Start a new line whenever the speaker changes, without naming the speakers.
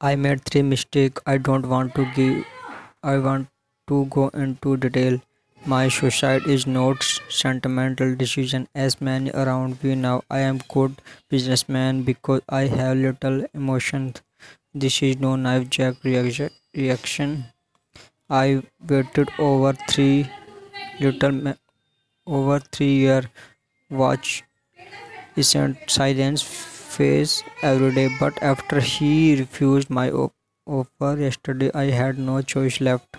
I made three mistakes. I don't want to give I want to go into detail. My suicide is not sentimental decision as many around me now. I am good businessman because I have little emotions. This is no knife jack reaction. reaction. I waited over three little over three year watch isn't silence face every day but after he refused my offer yesterday I had no choice left.